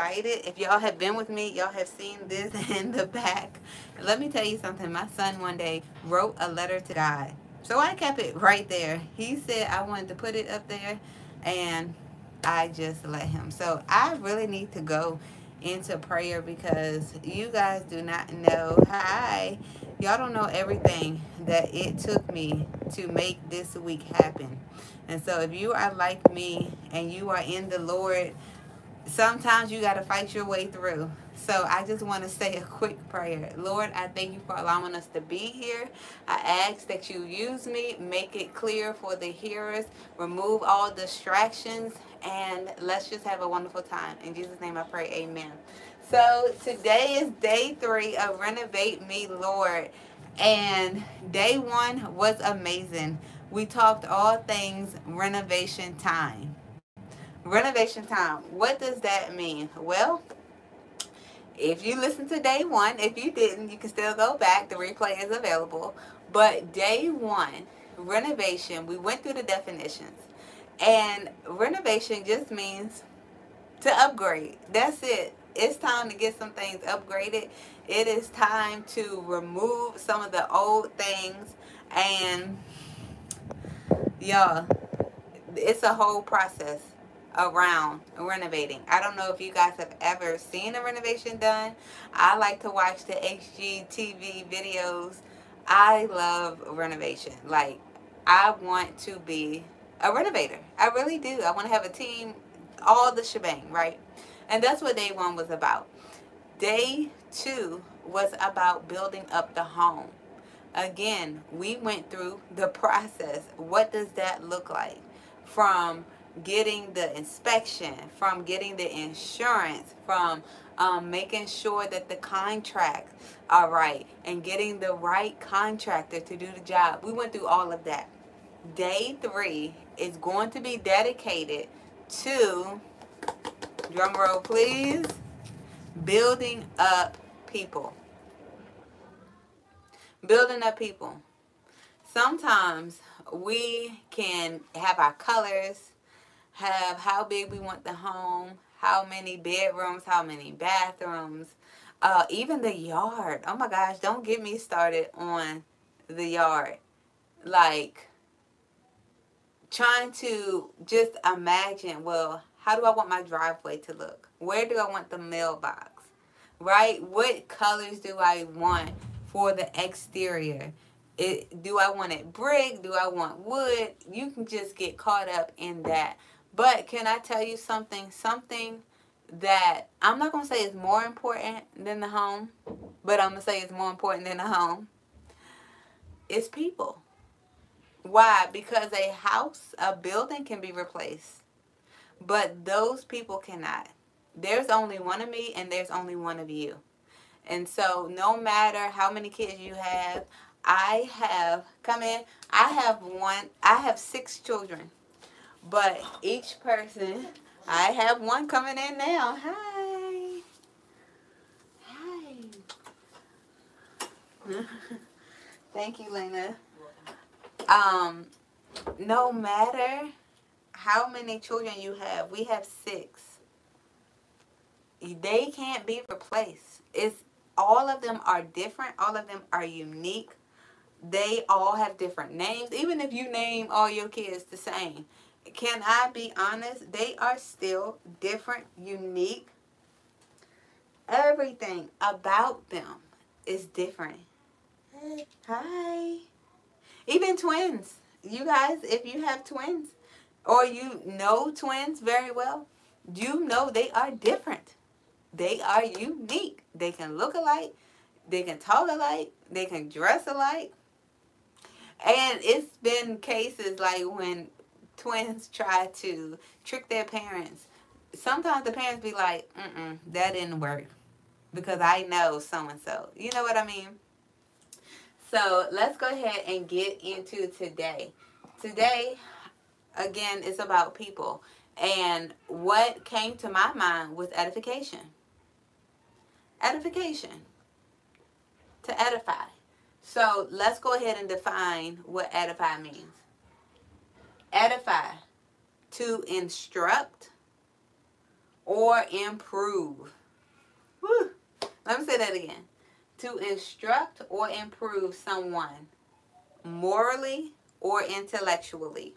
excited. If y'all have been with me, y'all have seen this in the back. Let me tell you something. My son one day wrote a letter to God. So I kept it right there. He said I wanted to put it up there and I just let him. So I really need to go into prayer because you guys do not know. Hi. Y'all don't know everything that it took me to make this week happen. And so if you are like me and you are in the Lord, sometimes you got to fight your way through. So I just want to say a quick prayer. Lord, I thank you for allowing us to be here. I ask that you use me, make it clear for the hearers, remove all distractions, and let's just have a wonderful time. In Jesus' name I pray, amen. So today is day three of Renovate Me, Lord. And day one was amazing. We talked all things renovation time. Renovation time. What does that mean? Well, if you listen to day one, if you didn't, you can still go back. The replay is available. But day one, renovation, we went through the definitions. And renovation just means to upgrade. That's it. It's time to get some things upgraded. It is time to remove some of the old things. And y'all, it's a whole process around renovating. I don't know if you guys have ever seen a renovation done. I like to watch the HGTV videos. I love renovation. Like, I want to be a renovator. I really do. I want to have a team, all the shebang, right? And that's what day one was about. Day two was about building up the home. Again, we went through the process. What does that look like? From getting the inspection, from getting the insurance, from um, making sure that the contracts are right, and getting the right contractor to do the job. We went through all of that. Day three is going to be dedicated to, drum roll please, building up people. Building up people. Sometimes we can have our colors, have how big we want the home, how many bedrooms, how many bathrooms, uh, even the yard. Oh my gosh, don't get me started on the yard. Like, trying to just imagine, well, how do I want my driveway to look? Where do I want the mailbox? Right? What colors do I want for the exterior? It, do I want it brick? Do I want wood? You can just get caught up in that. But can I tell you something? Something that I'm not going to say is more important than the home, but I'm going to say it's more important than the home. It's people. Why? Because a house, a building can be replaced, but those people cannot. There's only one of me and there's only one of you. And so no matter how many kids you have, I have, come in, I have one, I have six children. But each person, I have one coming in now. Hi. Hi. Thank you, Lena. Um, no matter how many children you have, we have six. They can't be replaced. It's all of them are different. All of them are unique. They all have different names. Even if you name all your kids the same, can I be honest? They are still different, unique. Everything about them is different. Hi. Even twins. You guys, if you have twins or you know twins very well, you know they are different. They are unique. They can look alike. They can talk alike. They can dress alike. And it's been cases like when twins try to trick their parents. Sometimes the parents be like, mm-mm, that didn't work because I know so-and-so. You know what I mean? So let's go ahead and get into today. Today, again, it's about people. And what came to my mind was edification. Edification. To edify. So let's go ahead and define what edify means edify, to instruct or improve. Woo. Let me say that again. To instruct or improve someone morally or intellectually.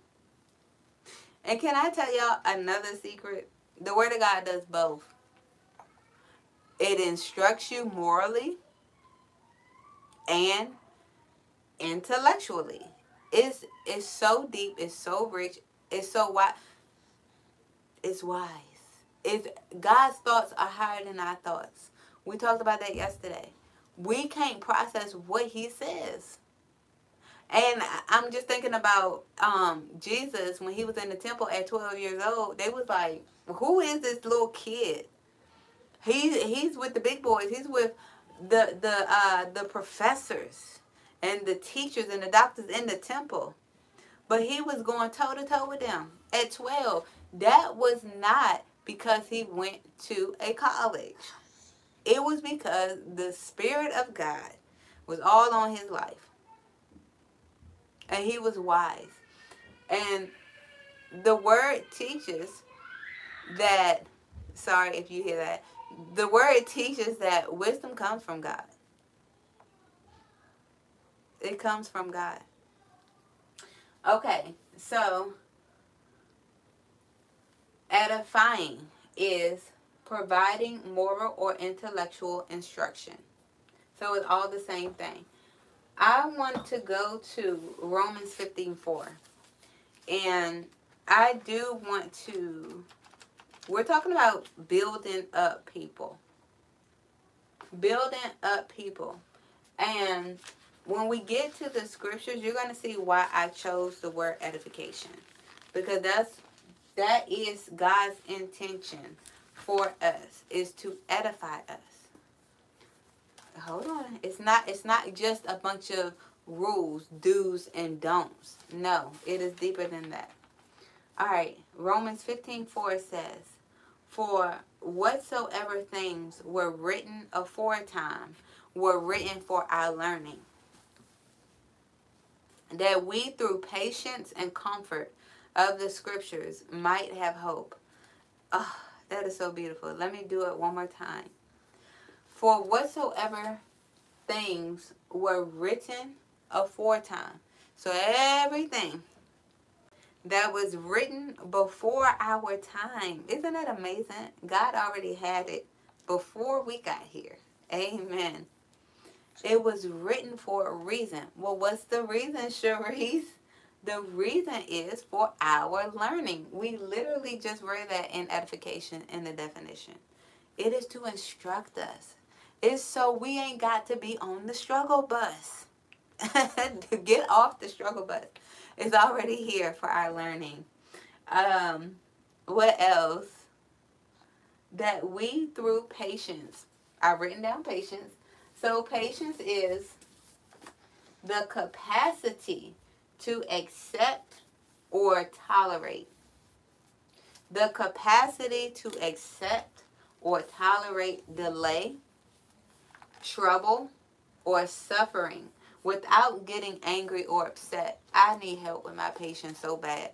And can I tell y'all another secret? The Word of God does both. It instructs you morally and intellectually. It's it's so deep, it's so rich, it's so wide. It's wise. It's God's thoughts are higher than our thoughts. We talked about that yesterday. We can't process what he says. And I'm just thinking about um, Jesus when he was in the temple at 12 years old. They was like, "Who is this little kid?" He he's with the big boys. He's with the the uh, the professors and the teachers and the doctors in the temple. But he was going toe to toe with them at 12. That was not because he went to a college. It was because the Spirit of God was all on his life. And he was wise. And the word teaches that, sorry if you hear that, the word teaches that wisdom comes from God. It comes from God. Okay, so edifying is providing moral or intellectual instruction. So it's all the same thing. I want to go to Romans 15 4. And I do want to, we're talking about building up people. Building up people. And when we get to the scriptures, you're going to see why I chose the word edification. Because that's that is God's intention for us is to edify us. Hold on. It's not it's not just a bunch of rules, do's and don'ts. No, it is deeper than that. All right, Romans 15 4 says, For whatsoever things were written aforetime were written for our learning, that we through patience and comfort of the scriptures might have hope. Oh, that is so beautiful. Let me do it one more time. For whatsoever things were written aforetime. So everything that was written before our time. Isn't that amazing? God already had it before we got here. Amen. It was written for a reason. Well, what's the reason, Cherise? The reason is for our learning. We literally just read that in edification in the definition. It is to instruct us. It's so we ain't got to be on the struggle bus. Get off the struggle bus. It's already here for our learning. Um, what else? That we through patience. I've written down patience. So patience is the capacity to accept or tolerate. The capacity to accept or tolerate delay, trouble, or suffering without getting angry or upset. I need help with my patience so bad.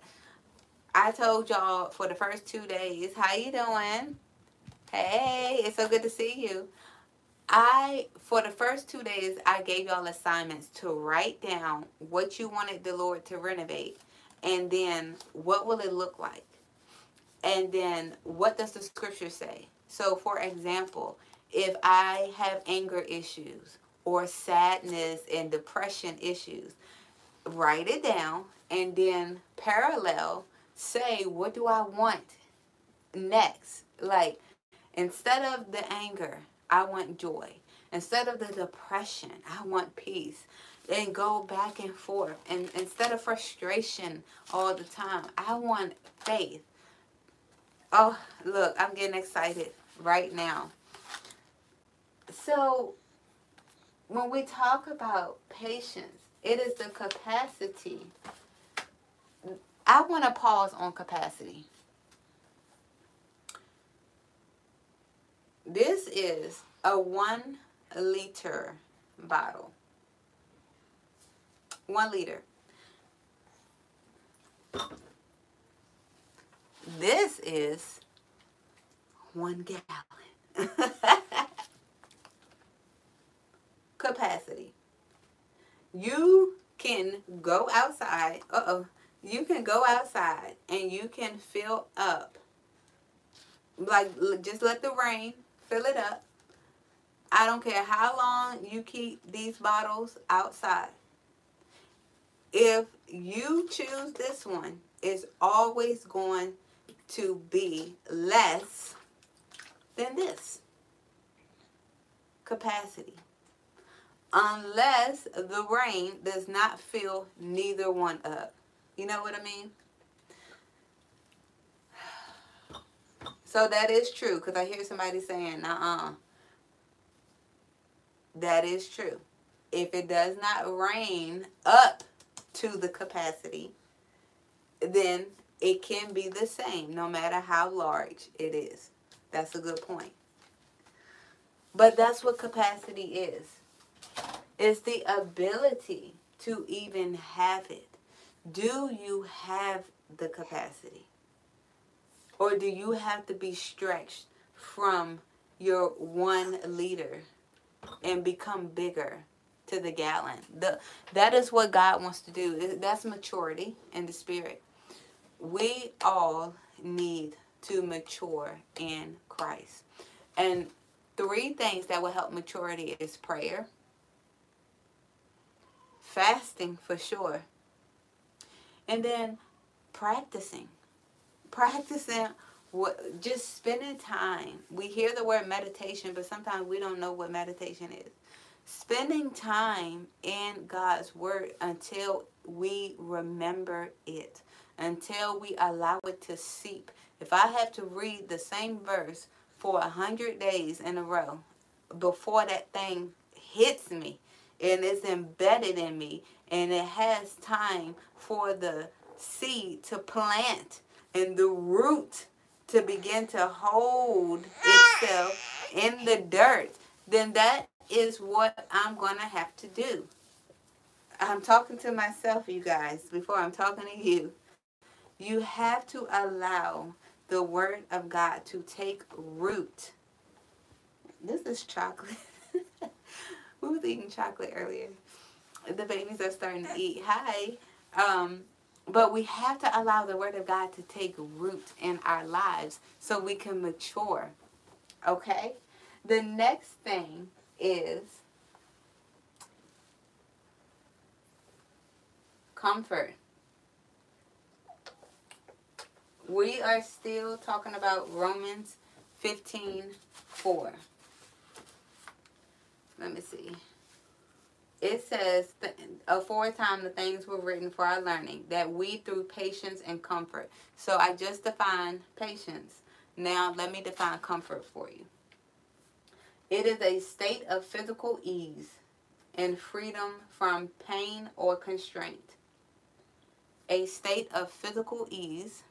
I told y'all for the first two days, how you doing? Hey, it's so good to see you. I, for the first two days, I gave y'all assignments to write down what you wanted the Lord to renovate. And then what will it look like? And then what does the scripture say? So, for example, if I have anger issues or sadness and depression issues, write it down and then parallel say, what do I want next? Like, instead of the anger, I want joy. Instead of the depression, I want peace. And go back and forth. And instead of frustration all the time, I want faith. Oh, look, I'm getting excited right now. So, when we talk about patience, it is the capacity. I want to pause on capacity. This is a one liter bottle. One liter. This is one gallon. Capacity. You can go outside. Uh oh. You can go outside and you can fill up. Like, just let the rain fill it up. I don't care how long you keep these bottles outside. If you choose this one, it's always going to be less than this capacity. Unless the rain does not fill neither one up. You know what I mean? So that is true because I hear somebody saying, uh-uh. That is true. If it does not rain up to the capacity, then it can be the same no matter how large it is. That's a good point. But that's what capacity is. It's the ability to even have it. Do you have the capacity? Or do you have to be stretched from your one liter and become bigger to the gallon? The, that is what God wants to do. That's maturity in the spirit. We all need to mature in Christ. And three things that will help maturity is prayer, fasting for sure, and then practicing practicing what just spending time. We hear the word meditation but sometimes we don't know what meditation is. Spending time in god's word until we remember it until we allow it to seep. If i have to read the same verse for a hundred days in a row before that thing hits me and it's embedded in me and it has time for the seed to plant and the root to begin to hold itself in the dirt, then that is what I'm going to have to do. I'm talking to myself, you guys, before I'm talking to you. You have to allow the Word of God to take root. This is chocolate. we was eating chocolate earlier. The babies are starting to eat. Hi. Um, but we have to allow the Word of God to take root in our lives so we can mature. Okay? The next thing is comfort. We are still talking about Romans 15 4. Let me see it says, aforetime the things were written for our learning, that we through patience and comfort. So I just defined patience. Now let me define comfort for you. It is a state of physical ease and freedom from pain or constraint. A state of physical ease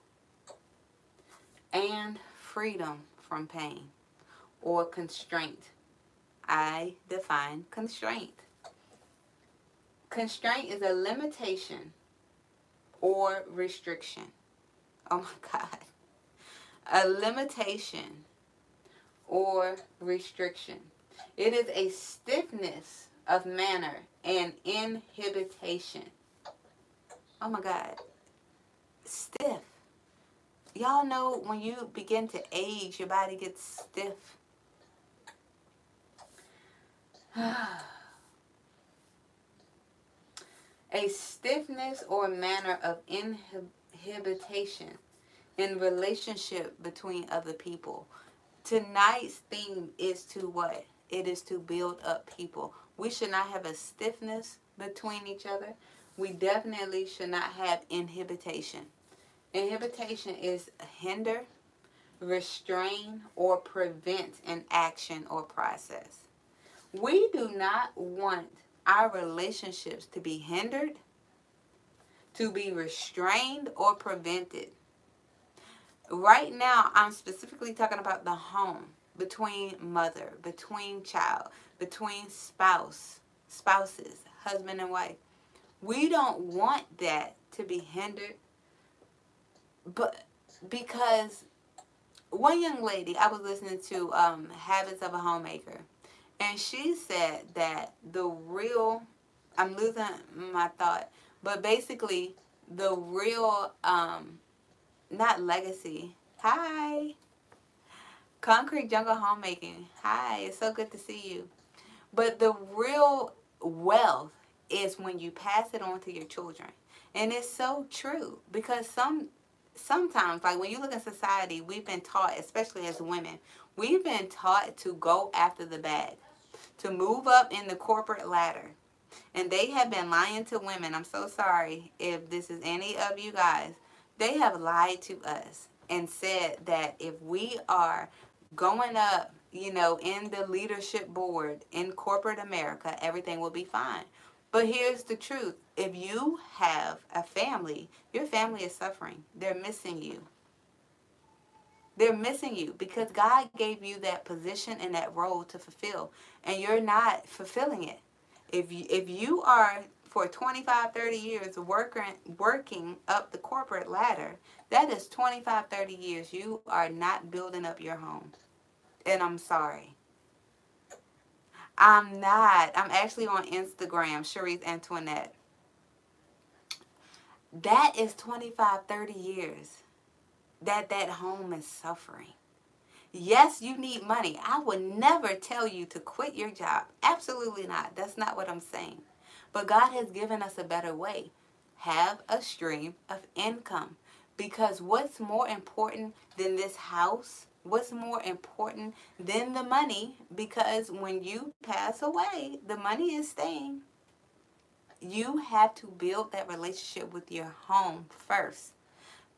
and freedom from pain or constraint. I define constraint. Constraint is a limitation or restriction. Oh my God. A limitation or restriction. It is a stiffness of manner and inhibition. Oh my God. Stiff. Y'all know when you begin to age, your body gets stiff. a stiffness or manner of inhibition in relationship between other people. Tonight's theme is to what? It is to build up people. We should not have a stiffness between each other. We definitely should not have inhibition. Inhibition is hinder, restrain, or prevent an action or process. We do not want our relationships to be hindered, to be restrained, or prevented. Right now, I'm specifically talking about the home between mother, between child, between spouse, spouses, husband and wife. We don't want that to be hindered, but because one young lady I was listening to um, Habits of a Homemaker, and she said that the real I'm losing my thought, but basically the real um, not legacy. Hi. Concrete Jungle Homemaking. Hi, it's so good to see you. But the real wealth is when you pass it on to your children. And it's so true because some sometimes like when you look at society, we've been taught, especially as women, we've been taught to go after the bag, to move up in the corporate ladder. And they have been lying to women. I'm so sorry if this is any of you guys. They have lied to us and said that if we are going up, you know, in the leadership board in corporate America, everything will be fine. But here's the truth. If you have a family, your family is suffering. They're missing you. They're missing you because God gave you that position and that role to fulfill, and you're not fulfilling it. If you, if you are for 25, 30 years working, working up the corporate ladder, that is 25, 30 years you are not building up your home. And I'm sorry. I'm not. I'm actually on Instagram, Cherise Antoinette. That is 25, 30 years that that home is suffering. Yes, you need money. I would never tell you to quit your job. Absolutely not. That's not what I'm saying. But God has given us a better way. Have a stream of income. Because what's more important than this house? What's more important than the money? Because when you pass away, the money is staying. You have to build that relationship with your home first.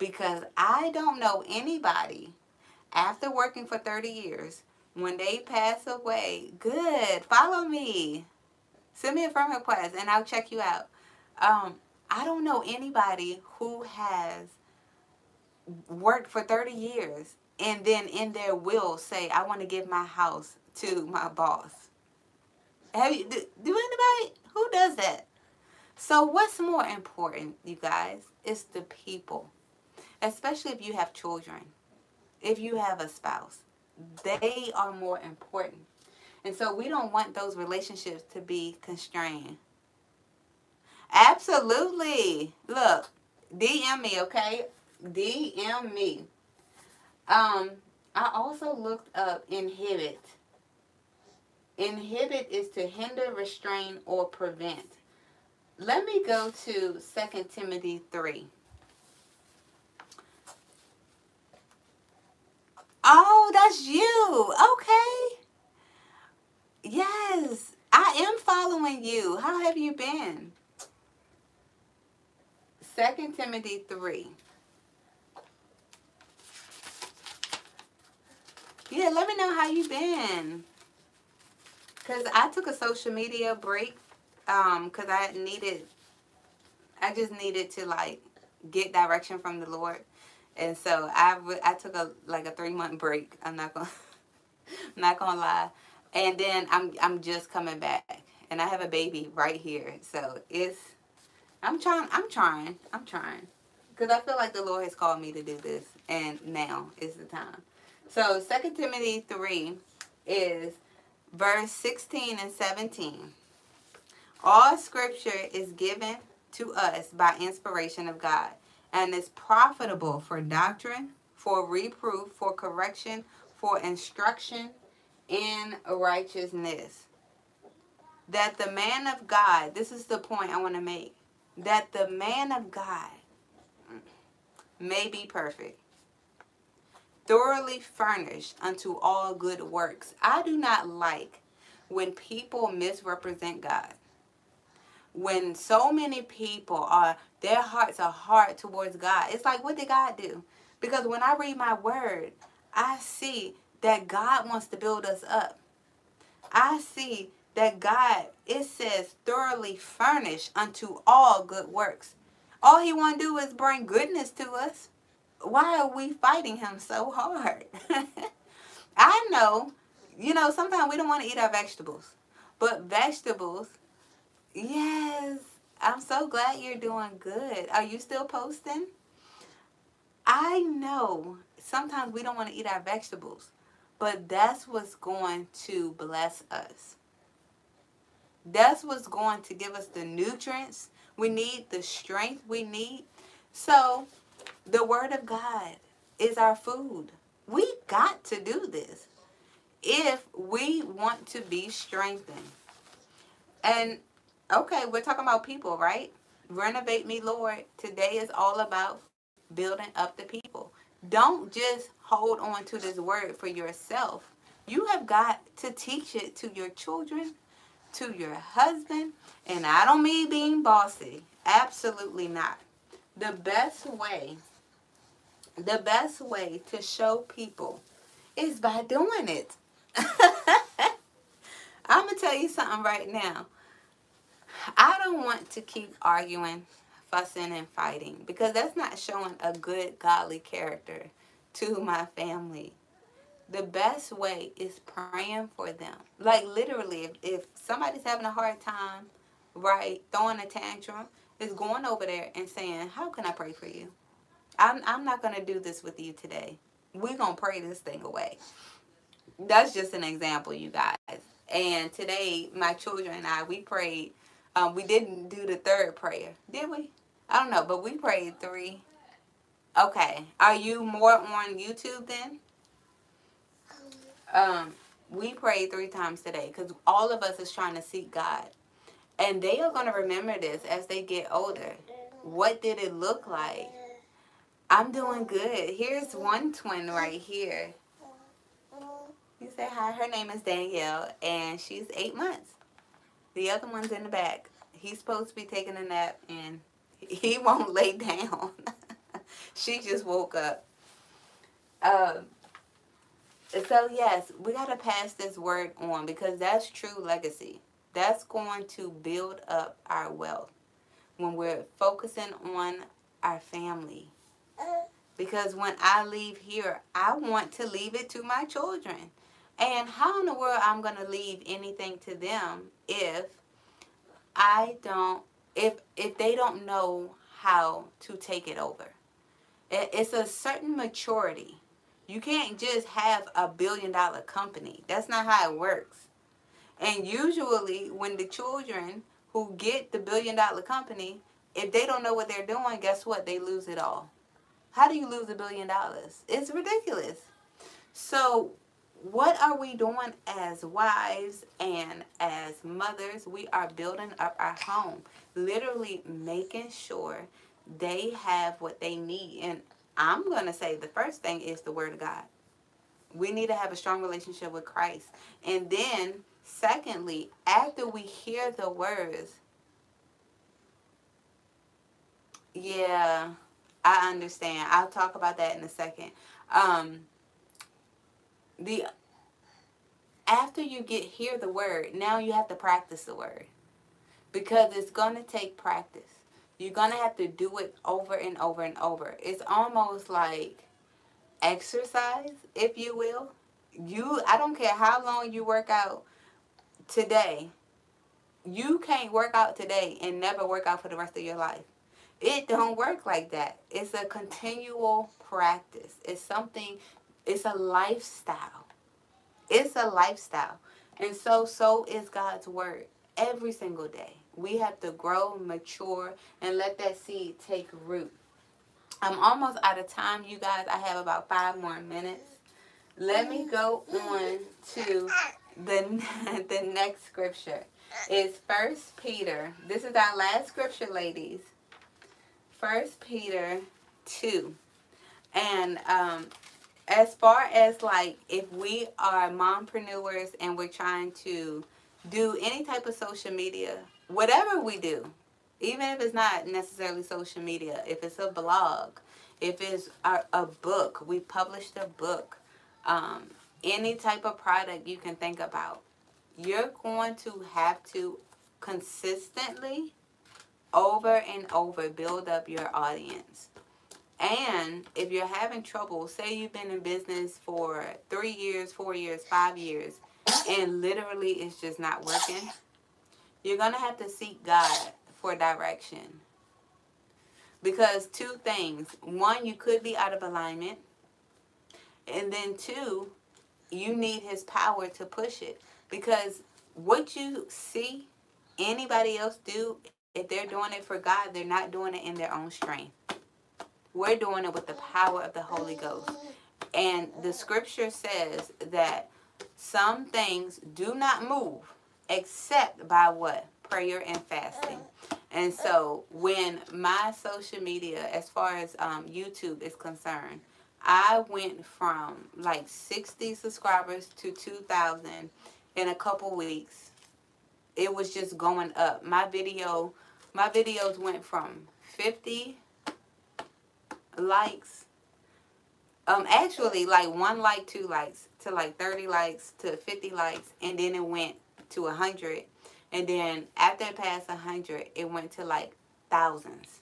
Because I don't know anybody after working for 30 years, when they pass away, good, follow me. Send me a friend request and I'll check you out. Um, I don't know anybody who has worked for 30 years and then in their will say, I want to give my house to my boss. Have you, do, do anybody, who does that? So what's more important, you guys, is the people. Especially if you have children. If you have a spouse. They are more important. And so we don't want those relationships to be constrained. Absolutely. Look, DM me, okay? DM me. Um, I also looked up inhibit. Inhibit is to hinder, restrain, or prevent. Let me go to 2 Timothy 3. Oh, that's you. Okay. Yes, I am following you. How have you been? Second Timothy 3. Yeah, let me know how you've been. Because I took a social media break um, because I needed, I just needed to like get direction from the Lord. And so I, I took a like a three month break. I'm not gonna not gonna lie and then I'm I'm just coming back, and I have a baby right here. So it's I'm trying. I'm trying. I'm trying because I feel like the Lord has called me to do this, and now is the time. So Second Timothy three is verse sixteen and seventeen. All Scripture is given to us by inspiration of God, and is profitable for doctrine, for reproof, for correction, for instruction in righteousness. That the man of God, this is the point I want to make, that the man of God may be perfect, thoroughly furnished unto all good works. I do not like when people misrepresent God. When so many people are, their hearts are hard towards God. It's like, what did God do? Because when I read my word, I see that God wants to build us up. I see that God, it says, thoroughly furnished unto all good works. All he want to do is bring goodness to us. Why are we fighting him so hard? I know, you know, sometimes we don't want to eat our vegetables. But vegetables, yes, I'm so glad you're doing good. Are you still posting? I know sometimes we don't want to eat our vegetables. But that's what's going to bless us. That's what's going to give us the nutrients we need, the strength we need. So, the Word of God is our food. We got to do this if we want to be strengthened. And okay, we're talking about people, right? Renovate me, Lord. Today is all about building up the people. Don't just hold on to this word for yourself. You have got to teach it to your children, to your husband, and I don't mean being bossy. Absolutely not. The best way, the best way to show people is by doing it. I'm going to tell you something right now. I don't want to keep arguing, fussing, and fighting because that's not showing a good, godly character to my family. The best way is praying for them. Like literally, if, if somebody's having a hard time, right, throwing a tantrum, is going over there and saying, How can I pray for you? I'm, I'm not going to do this with you today. We're going to pray this thing away. That's just an example, you guys. And today, my children and I, we prayed. Um, we didn't do the third prayer, did we? I don't know, but we prayed three. Okay. Are you more on YouTube then? Um, we prayed three times today because all of us is trying to seek God. And they are going to remember this as they get older. What did it look like? I'm doing good. Here's one twin right here. You say hi. Her name is Danielle, and she's eight months. The other one's in the back. He's supposed to be taking a nap, and he won't lay down. she just woke up. Um, so, yes, we got to pass this word on because that's true legacy. That's going to build up our wealth when we're focusing on our family. Because when I leave here, I want to leave it to my children. And how in the world I'm going to leave anything to them if I don't if if they don't know how to take it over. It's a certain maturity. You can't just have a billion dollar company. That's not how it works. And usually when the children who get the billion dollar company, if they don't know what they're doing, guess what? They lose it all. How do you lose a billion dollars? It's ridiculous. So what are we doing as wives and as mothers? We are building up our home, literally making sure they have what they need. And I'm going to say the first thing is the Word of God. We need to have a strong relationship with Christ. And then, secondly, after we hear the words, yeah, I understand. I'll talk about that in a second. Um, the after you get hear the word, now you have to practice the word. Because it's going to take practice. You're going to have to do it over and over and over. It's almost like exercise, if you will. You I don't care how long you work out today. You can't work out today and never work out for the rest of your life. It don't work like that. It's a continual practice. It's something it's a lifestyle. It's a lifestyle. And so, so is God's word every single day. We have to grow, mature, and let that seed take root. I'm almost out of time, you guys. I have about five more minutes. Let me go on to the, the next scripture. It's First Peter. This is our last scripture, ladies. First Peter 2. And um, as far as like if we are mompreneurs and we're trying to do any type of social media, whatever we do, even if it's not necessarily social media, if it's a blog, if it's a, a book, we published a book, um, any type of product you can think about, you're going to have to consistently over and over build up your audience. And if you're having trouble, say you've been in business for three years, four years, five years, and literally it's just not working, you're going to have to seek God for direction. Because two things. One, you could be out of alignment. And then two, you need his power to push it. Because what you see anybody else do, if they're doing it for God, they're not doing it in their own strength. We're doing it with the power of the Holy Ghost. And the scripture says that some things do not move except by what? Prayer and fasting. And so when my social media, as far as um, YouTube is concerned, I went from like 60 subscribers to 2,000 in a couple weeks. It was just going up. My video, my videos went from 50 likes, um, actually like one like, two likes, to like 30 likes, to 50 likes, and then it went to 100. And then after it passed 100, it went to like thousands.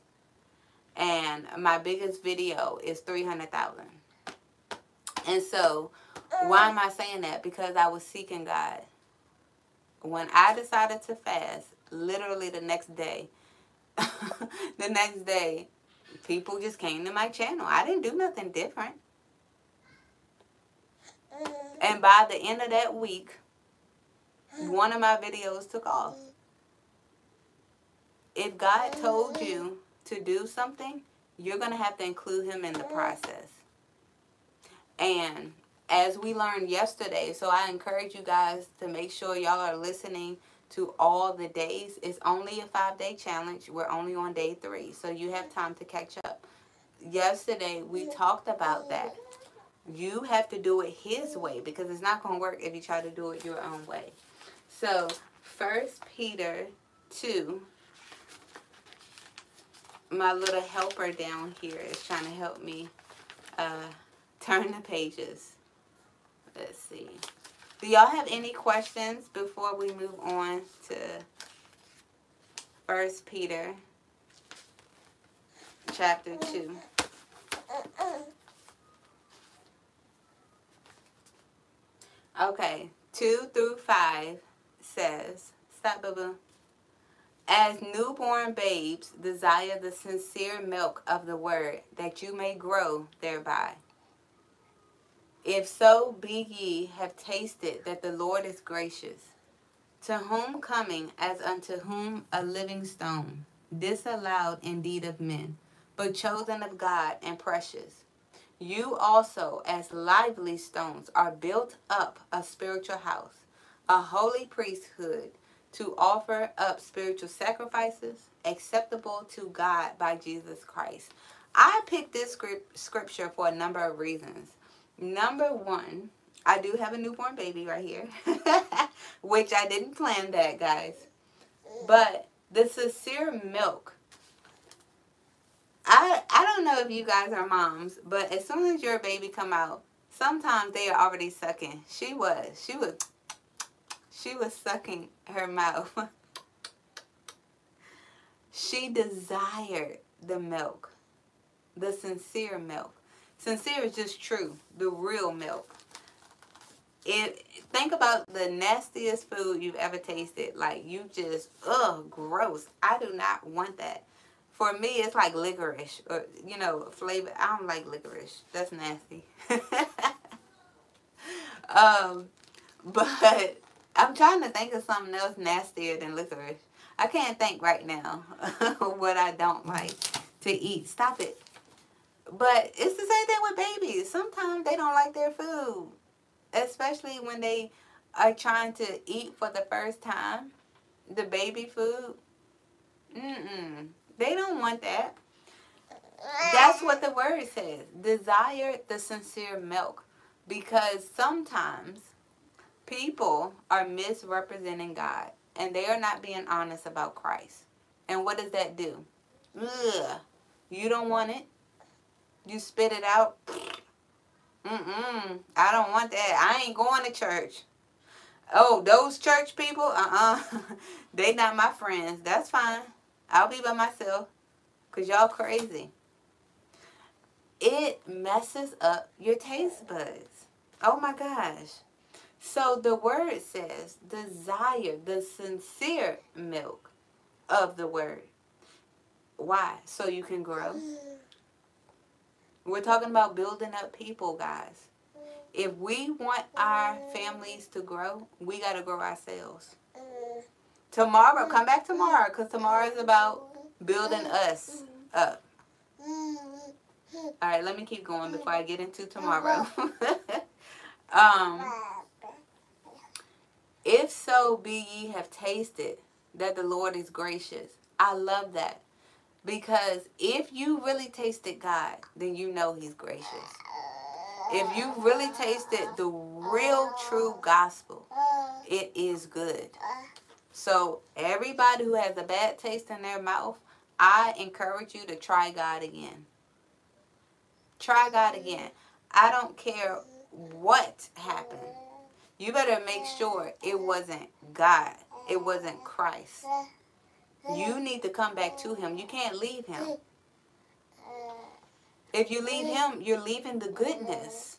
And my biggest video is 300,000. And so, why am I saying that? Because I was seeking God. When I decided to fast, literally the next day, the next day, people just came to my channel. I didn't do nothing different. Mm. And by the end of that week, one of my videos took off. If God told mm. you to do something, you're going to have to include him in the mm. process. And as we learned yesterday, so I encourage you guys to make sure y'all are listening to all the days. It's only a five day challenge. We're only on day three, so you have time to catch up. Yesterday, we talked about that. You have to do it His way because it's not going to work if you try to do it your own way. So, First Peter 2, my little helper down here is trying to help me uh, turn the pages. Let's see. Do y'all have any questions before we move on to First Peter chapter 2? Okay, 2 through 5 says, stop, boo boo. As newborn babes, desire the sincere milk of the word, that you may grow thereby. If so be ye have tasted that the Lord is gracious, to whom coming as unto whom a living stone, disallowed indeed of men, but chosen of God and precious. You also, as lively stones, are built up a spiritual house, a holy priesthood, to offer up spiritual sacrifices acceptable to God by Jesus Christ. I picked this script, scripture for a number of reasons. Number one, I do have a newborn baby right here, which I didn't plan that, guys. But the sincere milk. I I don't know if you guys are moms, but as soon as your baby come out, sometimes they are already sucking. She was. She was she was sucking her mouth. she desired the milk, the sincere milk. Sincere is just true, the real milk. It think about the nastiest food you've ever tasted. Like you just ugh, gross. I do not want that. For me, it's like licorice or you know flavor. I don't like licorice. That's nasty. um, but I'm trying to think of something else nastier than licorice. I can't think right now what I don't like to eat. Stop it. But it's the same thing with babies. Sometimes they don't like their food, especially when they are trying to eat for the first time. The baby food. Mm-mm. They don't want that. That's what the word says. Desire the sincere milk. Because sometimes people are misrepresenting God and they are not being honest about Christ. And what does that do? Ugh. You don't want it. You spit it out. Mm-mm. I don't want that. I ain't going to church. Oh, those church people? Uh-uh. they not my friends. That's fine. I'll be by myself. Because y'all crazy. It messes up your taste buds. Oh my gosh. So the word says, desire the sincere milk of the word. Why? So you can grow. We're talking about building up people, guys. if we want our families to grow, we got to grow ourselves. Tomorrow, come back tomorrow because tomorrow is about building us up. All right, let me keep going before I get into tomorrow. um, if so be ye have tasted that the Lord is gracious. I love that. Because if you really tasted God, then you know He's gracious. If you really tasted the real, true gospel, it is good. So, everybody who has a bad taste in their mouth, I encourage you to try God again. Try God again. I don't care what happened. You better make sure it wasn't God. It wasn't Christ. You need to come back to him. You can't leave him. If you leave him, you're leaving the goodness.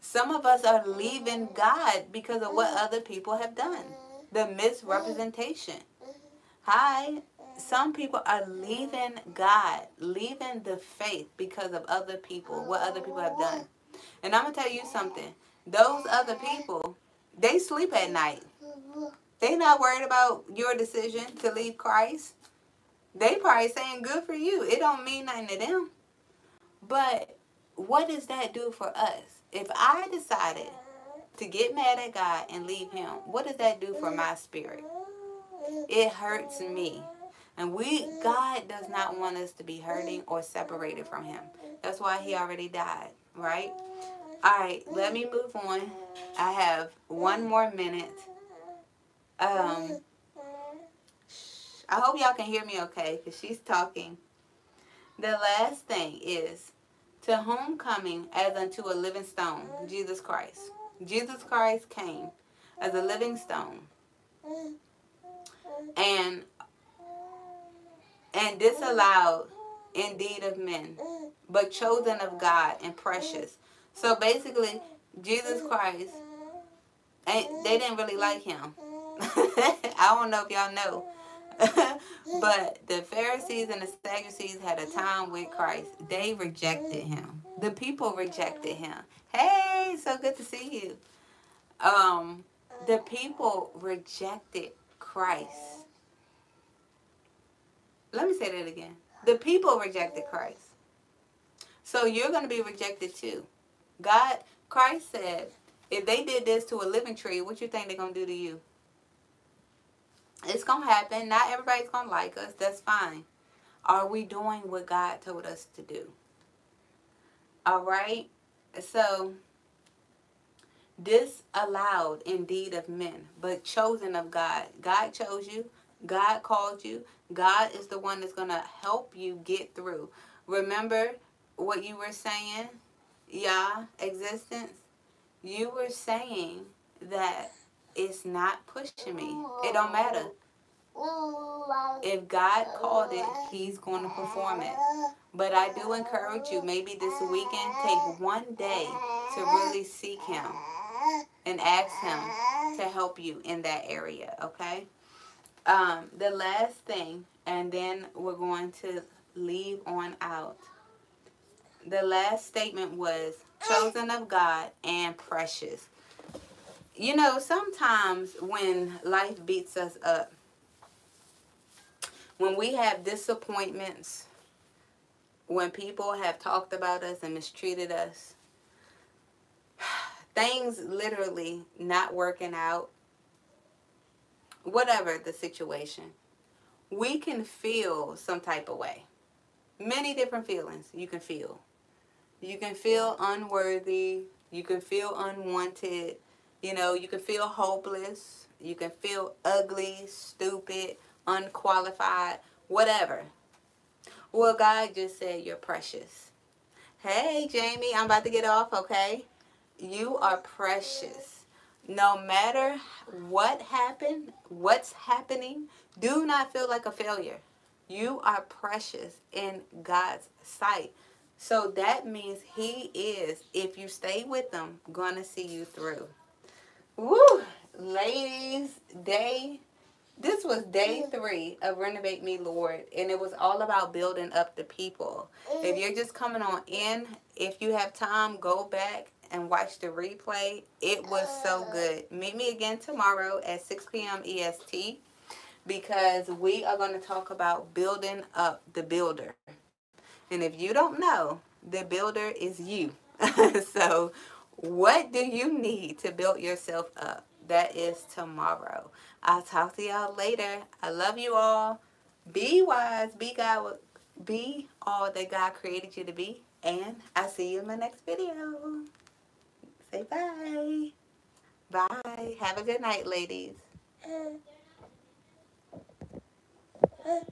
Some of us are leaving God because of what other people have done. The misrepresentation. Hi. Some people are leaving God, leaving the faith because of other people, what other people have done. And I'm going to tell you something. Those other people, they sleep at night. They not worried about your decision to leave Christ. They probably saying good for you. It don't mean nothing to them. But what does that do for us? If I decided to get mad at God and leave him, what does that do for my spirit? It hurts me. And we God does not want us to be hurting or separated from him. That's why he already died, right? All right, let me move on. I have one more minute. Um, I hope y'all can hear me okay because she's talking. The last thing is to homecoming as unto a living stone, Jesus Christ. Jesus Christ came as a living stone. And and disallowed indeed of men, but chosen of God and precious. So basically, Jesus Christ, they didn't really like him. I don't know if y'all know. but the Pharisees and the Sadducees had a time with Christ. They rejected him. The people rejected him. Hey, so good to see you. Um, the people rejected Christ. Let me say that again. The people rejected Christ. So you're going to be rejected too. God, Christ said, if they did this to a living tree, what you think they're going to do to you? It's going to happen. Not everybody's going to like us. That's fine. Are we doing what God told us to do? All right? So, disallowed indeed of men, but chosen of God. God chose you. God called you. God is the one that's going to help you get through. Remember what you were saying? Yeah, existence. You were saying that it's not pushing me. It don't matter. If God called it, He's going to perform it. But I do encourage you, maybe this weekend, take one day to really seek Him and ask Him to help you in that area, okay? Um, the last thing, and then we're going to leave on out. The last statement was chosen of God and precious you know, sometimes when life beats us up, when we have disappointments, when people have talked about us and mistreated us, things literally not working out, whatever the situation, we can feel some type of way. Many different feelings you can feel. You can feel unworthy. You can feel unwanted. You know, you can feel hopeless. You can feel ugly, stupid, unqualified, whatever. Well, God just said you're precious. Hey, Jamie, I'm about to get off, okay? You are precious. No matter what happened, what's happening, do not feel like a failure. You are precious in God's sight. So that means He is, if you stay with Him, going to see you through. Woo! Ladies, day, this was day mm-hmm. three of Renovate Me, Lord, and it was all about building up the people. If mm-hmm. you're just coming on in, if you have time, go back and watch the replay. It was so uh. good. Meet me again tomorrow at 6 p.m. EST because we are going to talk about building up the builder. And if you don't know, the builder is you. so, what do you need to build yourself up? That is tomorrow. I'll talk to y'all later. I love you all. Be wise. Be God. Be all that God created you to be. And I'll see you in my next video. Say bye. Bye. Have a good night, ladies.